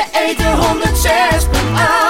de ether 106.8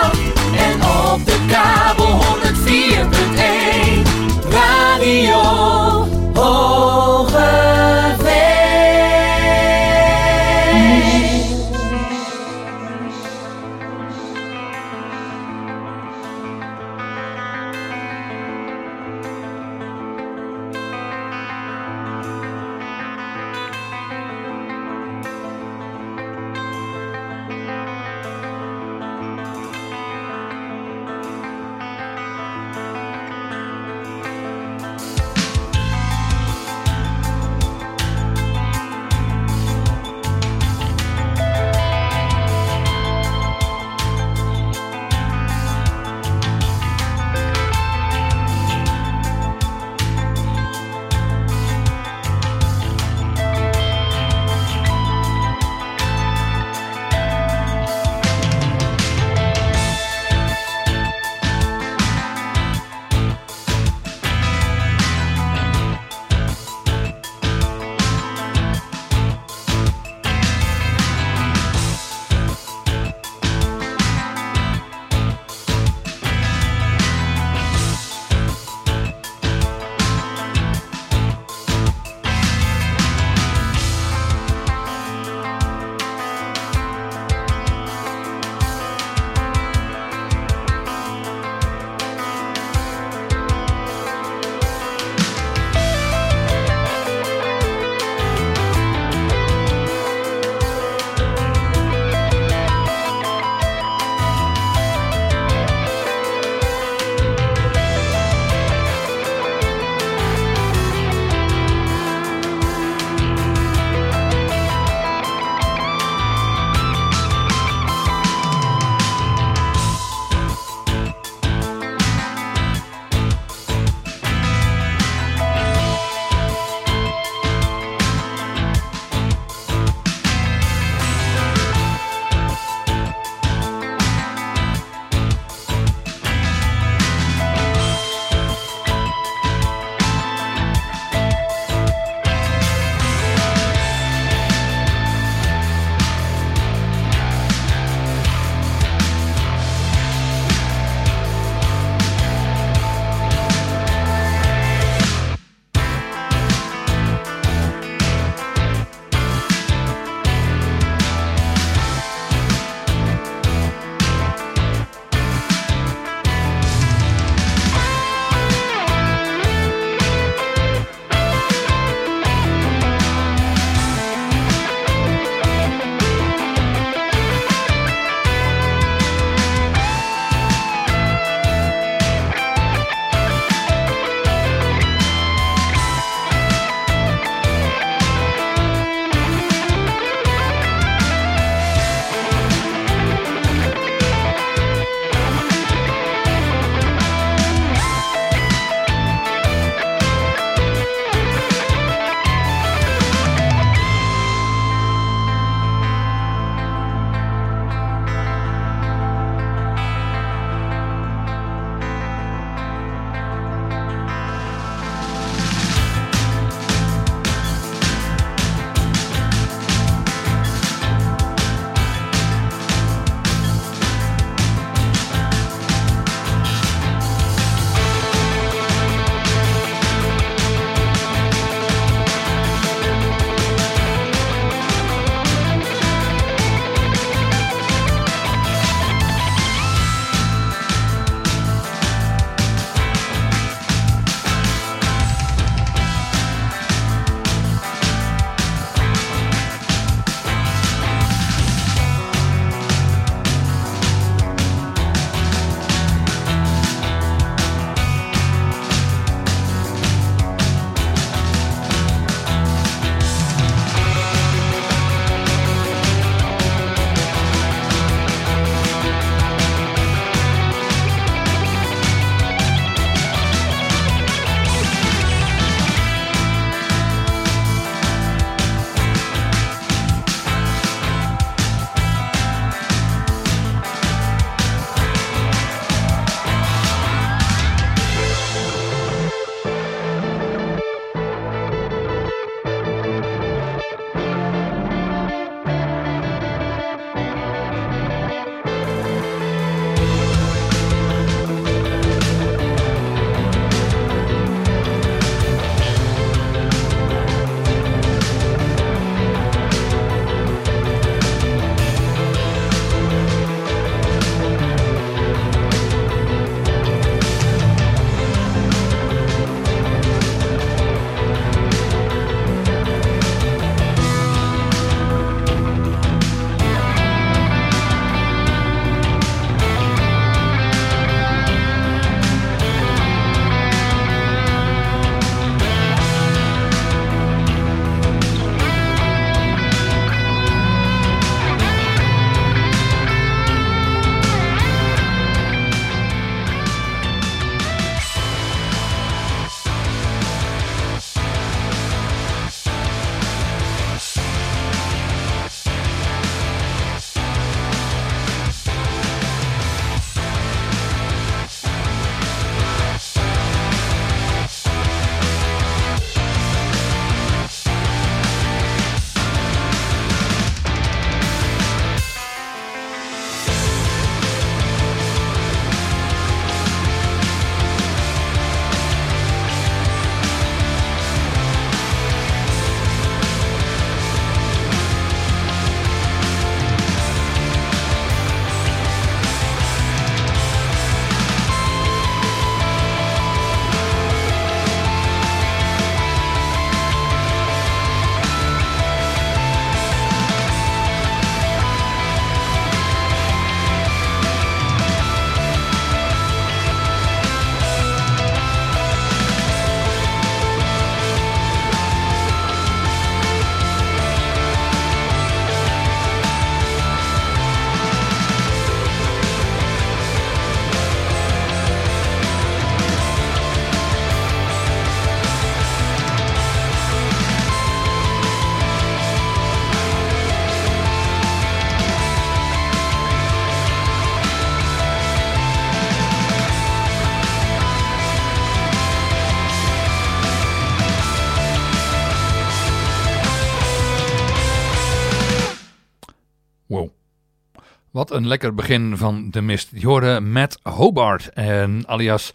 Wat een lekker begin van de mist. Je hoorde Matt Hobart en alias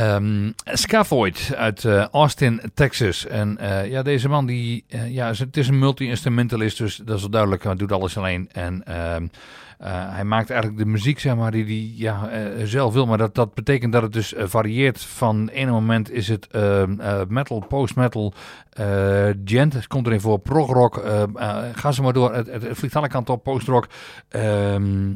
um, Scaffold uit uh, Austin, Texas. En uh, ja, deze man die, uh, ja, het is een multi-instrumentalist, dus dat is wel duidelijk. Hij doet alles alleen en... Uh, hij maakt eigenlijk de muziek, zeg maar, die hij ja, zelf wil. Maar dat, dat betekent dat het dus varieert. Van ene moment is het ehm, metal, post-metal, gent, komt erin voor, prog rock. ga ze maar door. Het, het, het vliegt alle kanten op, post-rock. Ehm,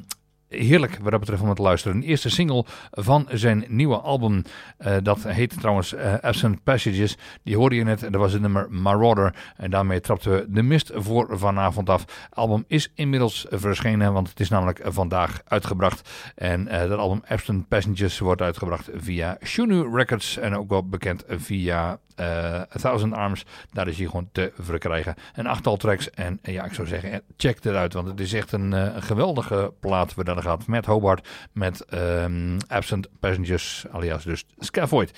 heerlijk wat dat betreft om te luisteren. Een eerste single van zijn nieuwe album. Uh, dat heet trouwens uh, Absent Passages. Die hoorde je net. Dat was het nummer Marauder. En daarmee trapten we de mist voor vanavond af. Het album is inmiddels verschenen. Want het is namelijk vandaag uitgebracht. En uh, dat album Absent Passengers wordt uitgebracht via Shunu Records. En ook wel bekend via A Thousand Arms. Daar is hij gewoon te verkrijgen. Een achttal tracks. En ja, ik zou zeggen, check het uit. Want het is echt een, geweldige plaat. We gaat met Hobart, met um, Absent Passengers, alias dus Scaffold.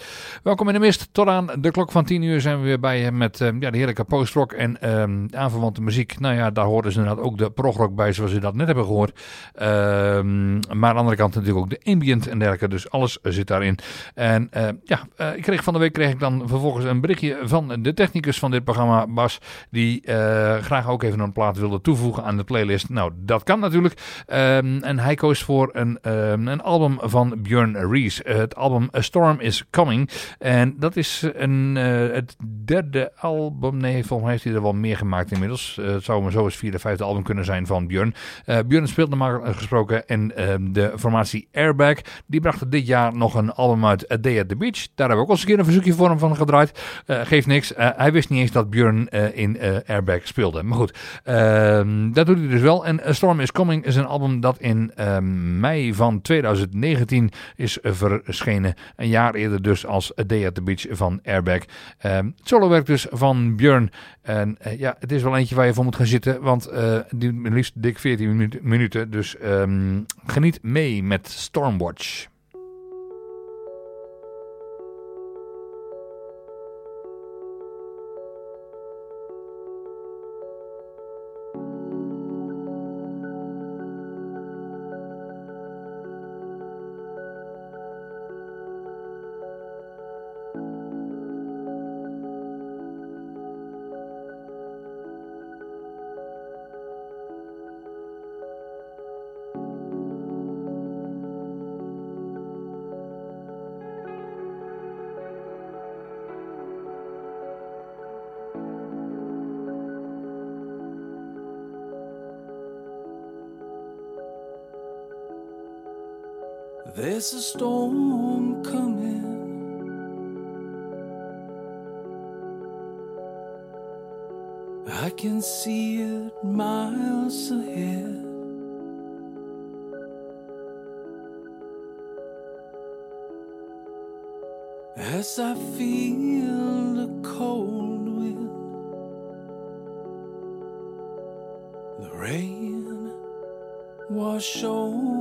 Welkom in de mist, tot aan de klok van 10 uur zijn we weer bij met um, ja, de heerlijke postrock en um, aanverwante muziek. Nou ja, daar horen ze inderdaad ook de progrock bij, zoals u dat net hebben gehoord. maar aan de andere kant natuurlijk ook de ambient en dergelijke, dus alles zit daarin. En ja, ik kreeg van de week kreeg ik dan vervolgens een berichtje van de technicus van dit programma, Bas, die uh, graag ook even een plaat wilde toevoegen aan de playlist. Nou, dat kan natuurlijk. en hij koos voor een, um, een album van Björn Rees. Uh, het album A Storm Is Coming. En dat is een, uh, het derde album. Nee, volgens mij heeft hij er wel meer gemaakt inmiddels. Het zou maar zo eens vierde, vijfde album kunnen zijn van Björn. Björn speelt normaal gesproken en ehm, de formatie Airbag. Die bracht dit jaar nog een album uit A Day at the Beach. Daar hebben we ook al eens een keer een verzoekje voor hem van gedraaid. Geeft niks. hij wist niet eens dat Björn in Airbag speelde. Maar goed, ehm, dat doet hij dus wel. En Storm Is Coming is een album dat in Ehm, mei van 2019 is verschenen. Een jaar eerder dus als Day at the Beach van Airbag. Um, het solowerk dus van Björn. En ja, het is wel eentje waar je voor moet gaan zitten. Want die liefst dik 14 minuten. Dus geniet mee met Stormwatch. Feel the cold wind, the rain wash over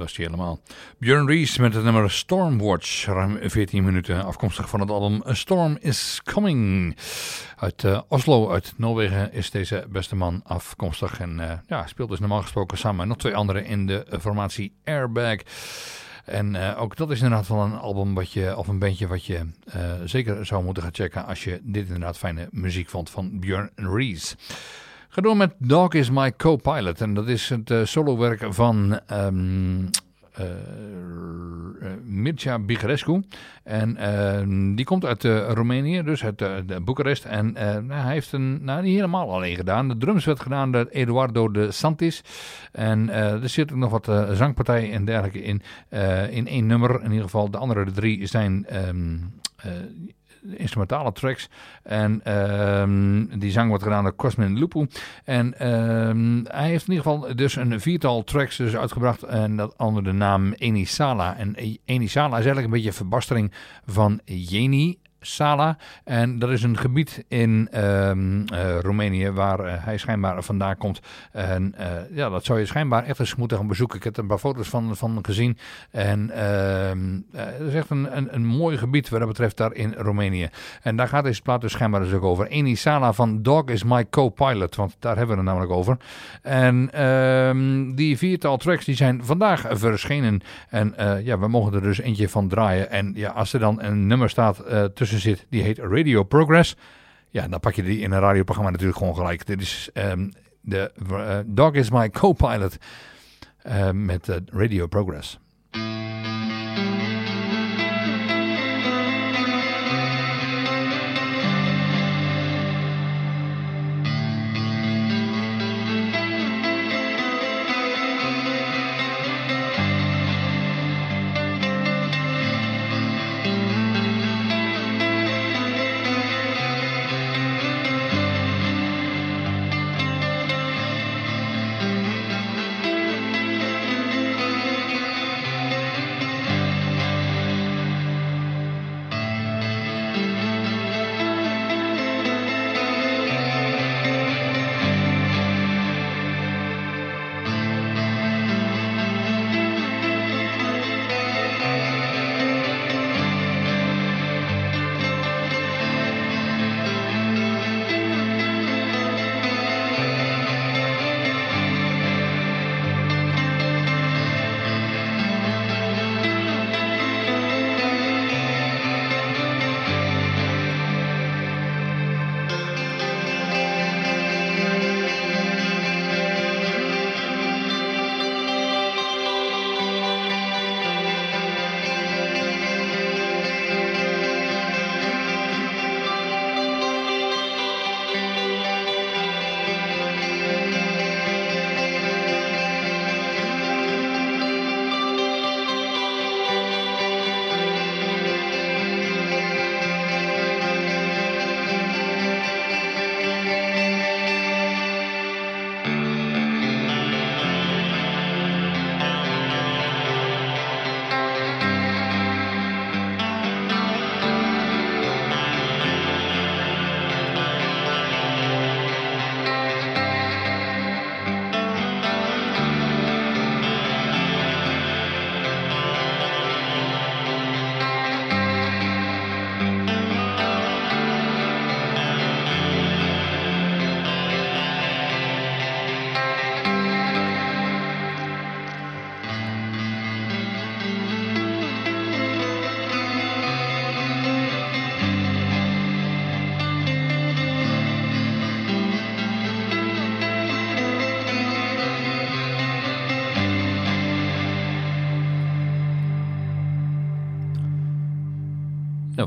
was helemaal. Björn Rees met het nummer Stormwatch. Ruim 14 minuten afkomstig van het album Storm is Coming. Uit uh, Oslo, uit Noorwegen, is deze beste man afkomstig. En uh, ja, speelt dus normaal gesproken samen met nog twee anderen in de formatie Airbag. En ook dat is inderdaad wel een album wat je, of een bandje wat je zeker zou moeten gaan checken als je dit inderdaad fijne muziek vond van Björn Rees. Ga door met Dog is My Co-Pilot. En dat is het uh, solowerk van um, uh, Mircea Bigrescu. En uh, die komt uit Roemenië, dus uit Boekarest. En nou, hij heeft een, nou niet helemaal alleen gedaan. De drums werd gedaan door Eduardo de Santis. En er zit ook nog wat zangpartijen en dergelijke in. in één nummer, in ieder geval. De andere drie zijn... Um, instrumentale tracks. En um, die zang wordt gedaan door Cosmin Lupu. En um, hij heeft in ieder geval dus een viertal tracks dus uitgebracht. En dat onder de naam Enisala. En Enisala is eigenlijk een beetje verbastering van Jeni. Sala. En dat is een gebied in um, uh, Roemenië waar uh, hij schijnbaar vandaan komt. En uh, ja, dat zou je schijnbaar echt eens moeten gaan bezoeken. Ik heb er een paar foto's van, van gezien. En het is echt een, een, een mooi gebied wat dat betreft daar in Roemenië. En daar gaat deze plaat dus schijnbaar dus ook over. Eni Sala van Dog is my co-pilot, want daar hebben we het namelijk over. En um, die viertal tracks die zijn vandaag verschenen. En ja, we mogen er dus eentje van draaien. En ja, als er dan een nummer staat tussen zit, die heet Radio Progress. Ja, dan pak je die in een radioprogramma natuurlijk gewoon gelijk. Dit is um, de uh, Dog is My Co-Pilot uh, met uh, Radio Progress.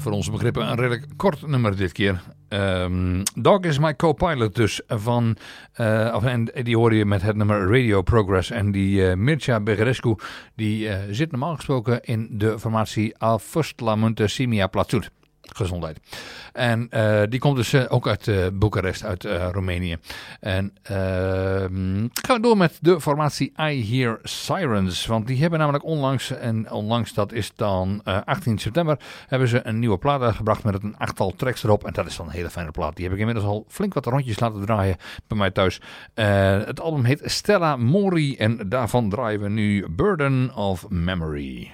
Voor onze begrippen een redelijk kort nummer dit keer. Um, Dog is my co-pilot dus van, uh, of, en die hoor je met het nummer Radio Progress. En die uh, Mircea die uh, zit normaal gesproken in de formatie Al First La Munte Simia Platsut. Gezondheid. En die komt dus ook uit Boekarest, uit Roemenië. En ehm, gaan we door met de formatie I Hear Sirens. Want die hebben namelijk onlangs, en onlangs dat is dan 18 september, hebben ze een nieuwe plaat uitgebracht met een achttal tracks erop. En dat is dan een hele fijne plaat. Die heb ik inmiddels al flink wat rondjes laten draaien bij mij thuis. het album heet Stella Mori en daarvan draaien we nu Burden of Memory.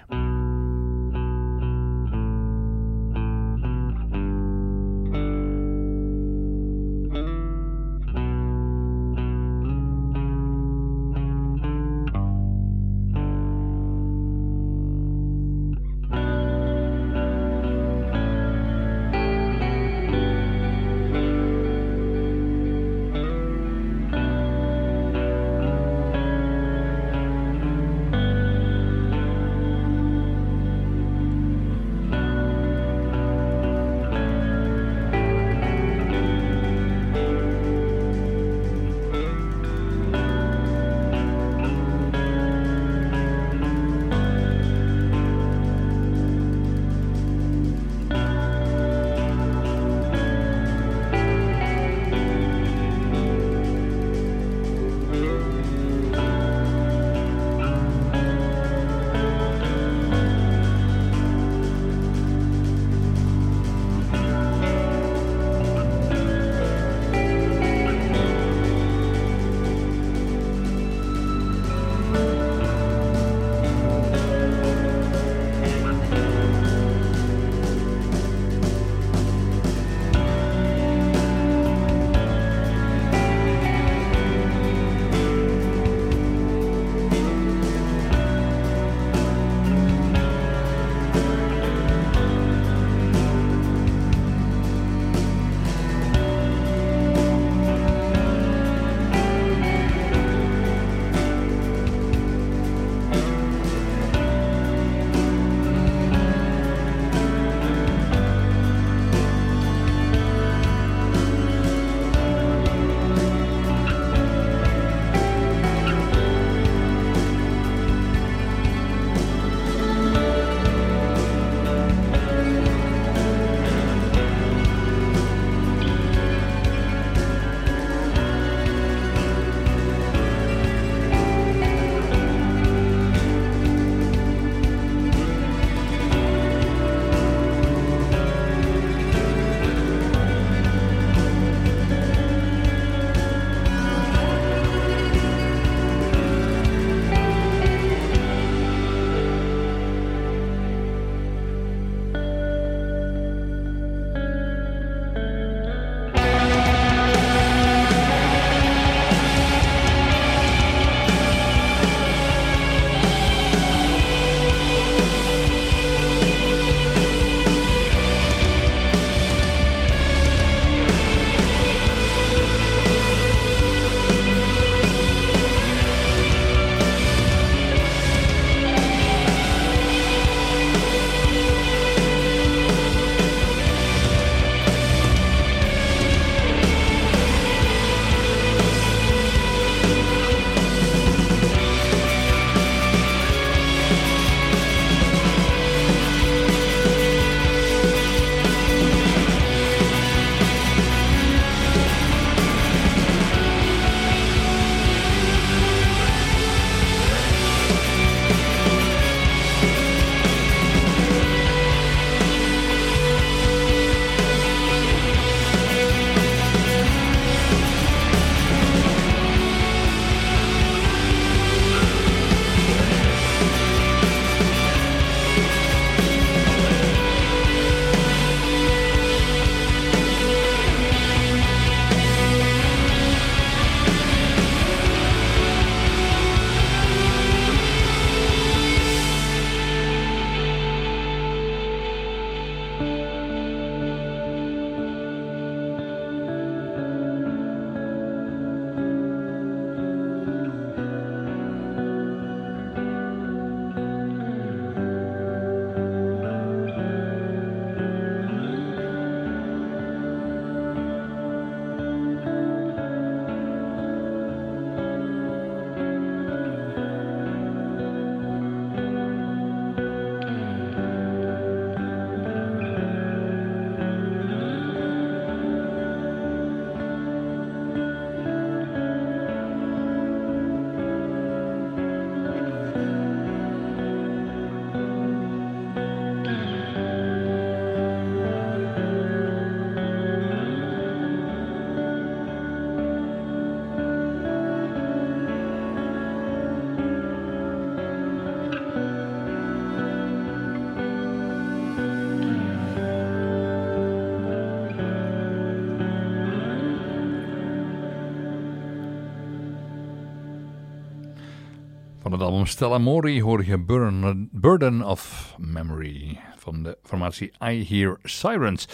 Album Stella Mori hoor je Burden, Burden of Memory van de formatie I Hear Sirens.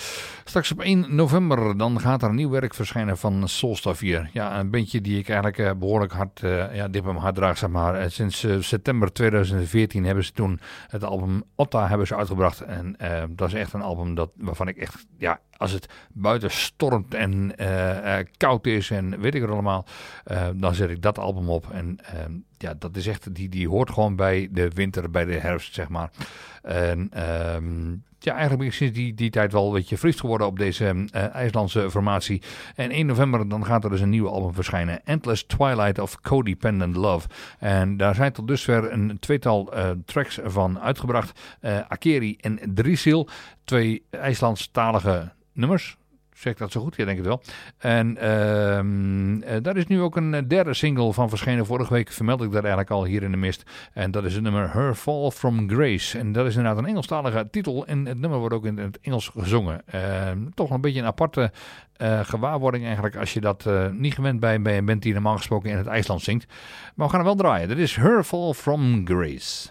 Straks op 1 november dan gaat er nieuw werk verschijnen van Soulstar 4. Ja, een bandje die ik eigenlijk uh, behoorlijk hard, uh, ja, bij mijn hart draag, zeg maar. Uh, sinds september 2014 hebben ze toen het album Otta hebben ze uitgebracht. En dat is echt een album dat, waarvan ik echt, ja, als het buiten stormt en koud is en weet ik het allemaal, dan zet ik dat album op. En ja, dat is echt, die, die hoort gewoon bij de winter, bij de herfst, zeg maar. En um, ja, eigenlijk ben ik sinds die, die tijd wel een beetje fris geworden op deze uh, IJslandse formatie. En 1 november dan gaat er dus een nieuwe album verschijnen. Endless Twilight of Codependent Love. En daar zijn tot dusver een tweetal uh, tracks van uitgebracht. Uh, Akeri en Drisil. Twee IJslandstalige nummers. Zeg dat zo goed? Ja, denk ik wel. En uh, daar is nu ook een eh, derde single van verschenen. Vorige week vermeld ik dat eigenlijk al hier in de mist. En dat is het nummer Her Fall From Grace. En dat is inderdaad een Engelstalige titel. En het nummer wordt ook in het Engels gezongen. Uh, toch een beetje een aparte uh, gewaarwording eigenlijk. Als je dat niet gewend bij, bij een band die normaal gesproken in het IJsland zingt. Maar we gaan er wel draaien. Dat is Her Fall From Grace.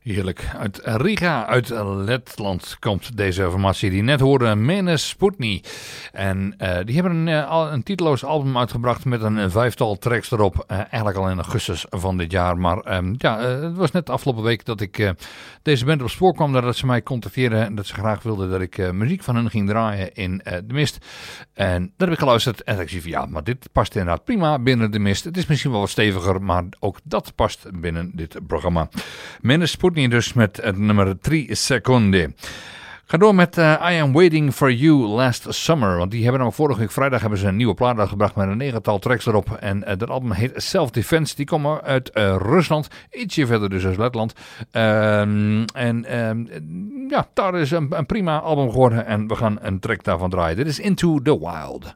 Heerlijk. Uit Riga, uit Letland, komt deze formatie die net hoorde, Menes Sputni. En uh, die hebben een, uh, een titeloos album uitgebracht met een vijftal tracks erop. Uh, eigenlijk al in augustus van dit jaar. Maar um, ja, het was net afgelopen week dat ik deze band op spoor kwam. Dat ze mij contacteerden en dat ze graag wilden dat ik muziek van hen ging draaien in De Mist. En dat heb ik geluisterd en ik zie van ja, maar dit past inderdaad prima binnen De Mist. Het is misschien wel wat steviger, maar ook dat past binnen dit programma. Menes Sputni dus met nummer 3 seconden. Ga door met uh, I Am Waiting For You Last Summer. Want die hebben nog vorige week vrijdag hebben ze een nieuwe plaat uitgebracht met een negental tracks erop. En uh, dat album heet Self Defense. Die komen uit uh, Rusland. Ietsje verder dus uit Letland. Um, en um, ja, daar is een, een prima album geworden. En we gaan een track daarvan draaien. Dit is Into the Wild.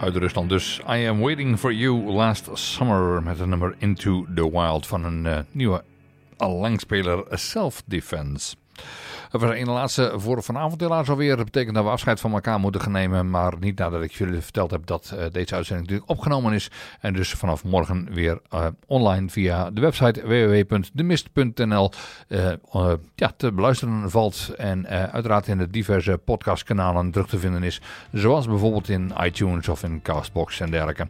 Uit Rusland. Dus I Am Waiting For You Last Summer met het nummer Into The Wild van een uh, nieuwe langspeler Self Defense. Dat was een laatste voor vanavond helaas alweer. Dat betekent dat we afscheid van elkaar moeten gaan nemen. Maar niet nadat ik jullie verteld heb dat uh, deze uitzending natuurlijk opgenomen is. En dus vanaf morgen weer uh, online via de website www.demist.nl uh, eh, ja, te beluisteren valt. En uiteraard in de diverse podcastkanalen terug te vinden is. Zoals bijvoorbeeld in iTunes of in Castbox en dergelijke.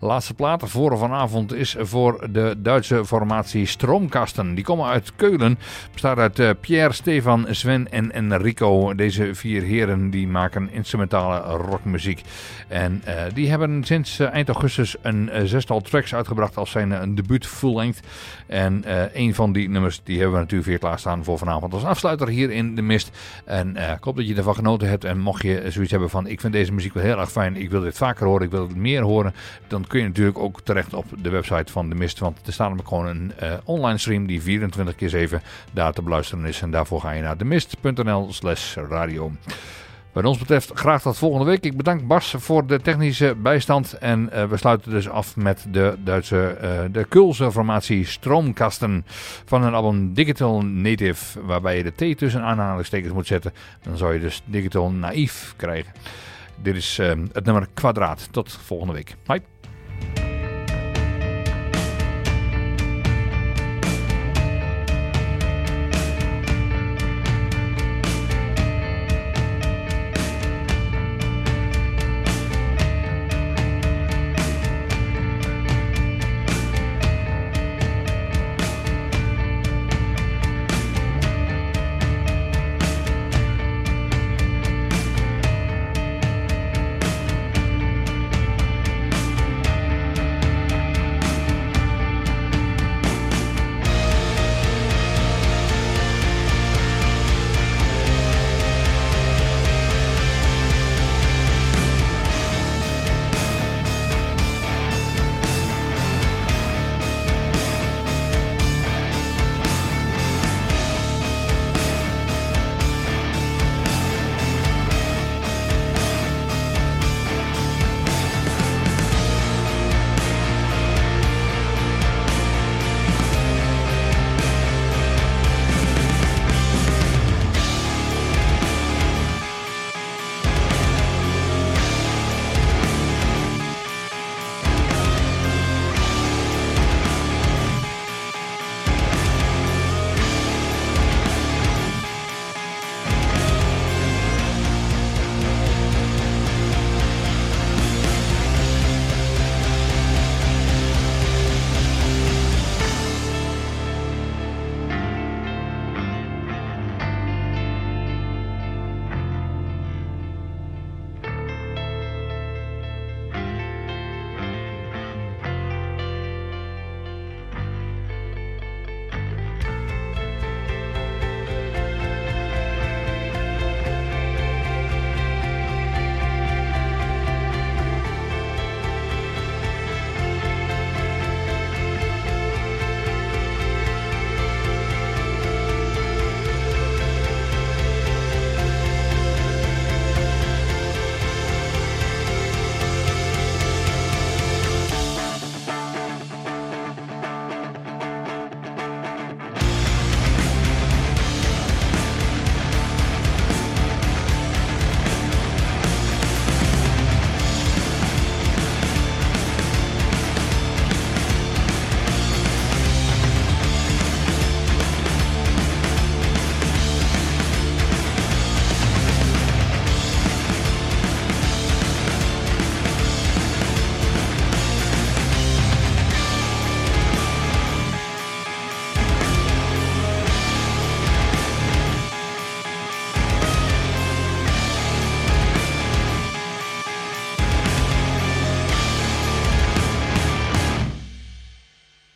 laatste plaat voor vanavond is voor de Duitse formatie Stroomkasten. Die komen uit Keulen. Bestaat uit Pierre, Stefan, Sven en Enrico. Deze vier heren die maken instrumentale rockmuziek. En uh, die hebben sinds uh, eind augustus een uh, zestal tracks uitgebracht als zijn een debuut full length. En een van die nummers die hebben we natuurlijk weer klaarstaan voor vanavond als afsluiter hier in de mist. En ik hoop dat je ervan genoten hebt. En mocht je zoiets hebben van ik vind deze muziek wel heel erg fijn. Ik wil dit vaker horen. Ik wil het meer horen. Dan kun je natuurlijk ook terecht op de website van de mist. Want er staat namelijk gewoon een online stream die 24 keer 7 daar te beluisteren is. En daarvoor ga je naar de mist.nl slash radio. Wat ons betreft graag tot volgende week. Ik bedank Bas voor de technische bijstand. En uh, we sluiten dus af met de Duitse, uh, de Kulse formatie Stroomkasten van een album Digital Native. Waarbij je de T tussen aanhalingstekens moet zetten. Dan zou je dus Digital Naïef krijgen. Dit is uh, het nummer Kwadraat. Tot volgende week. Bye.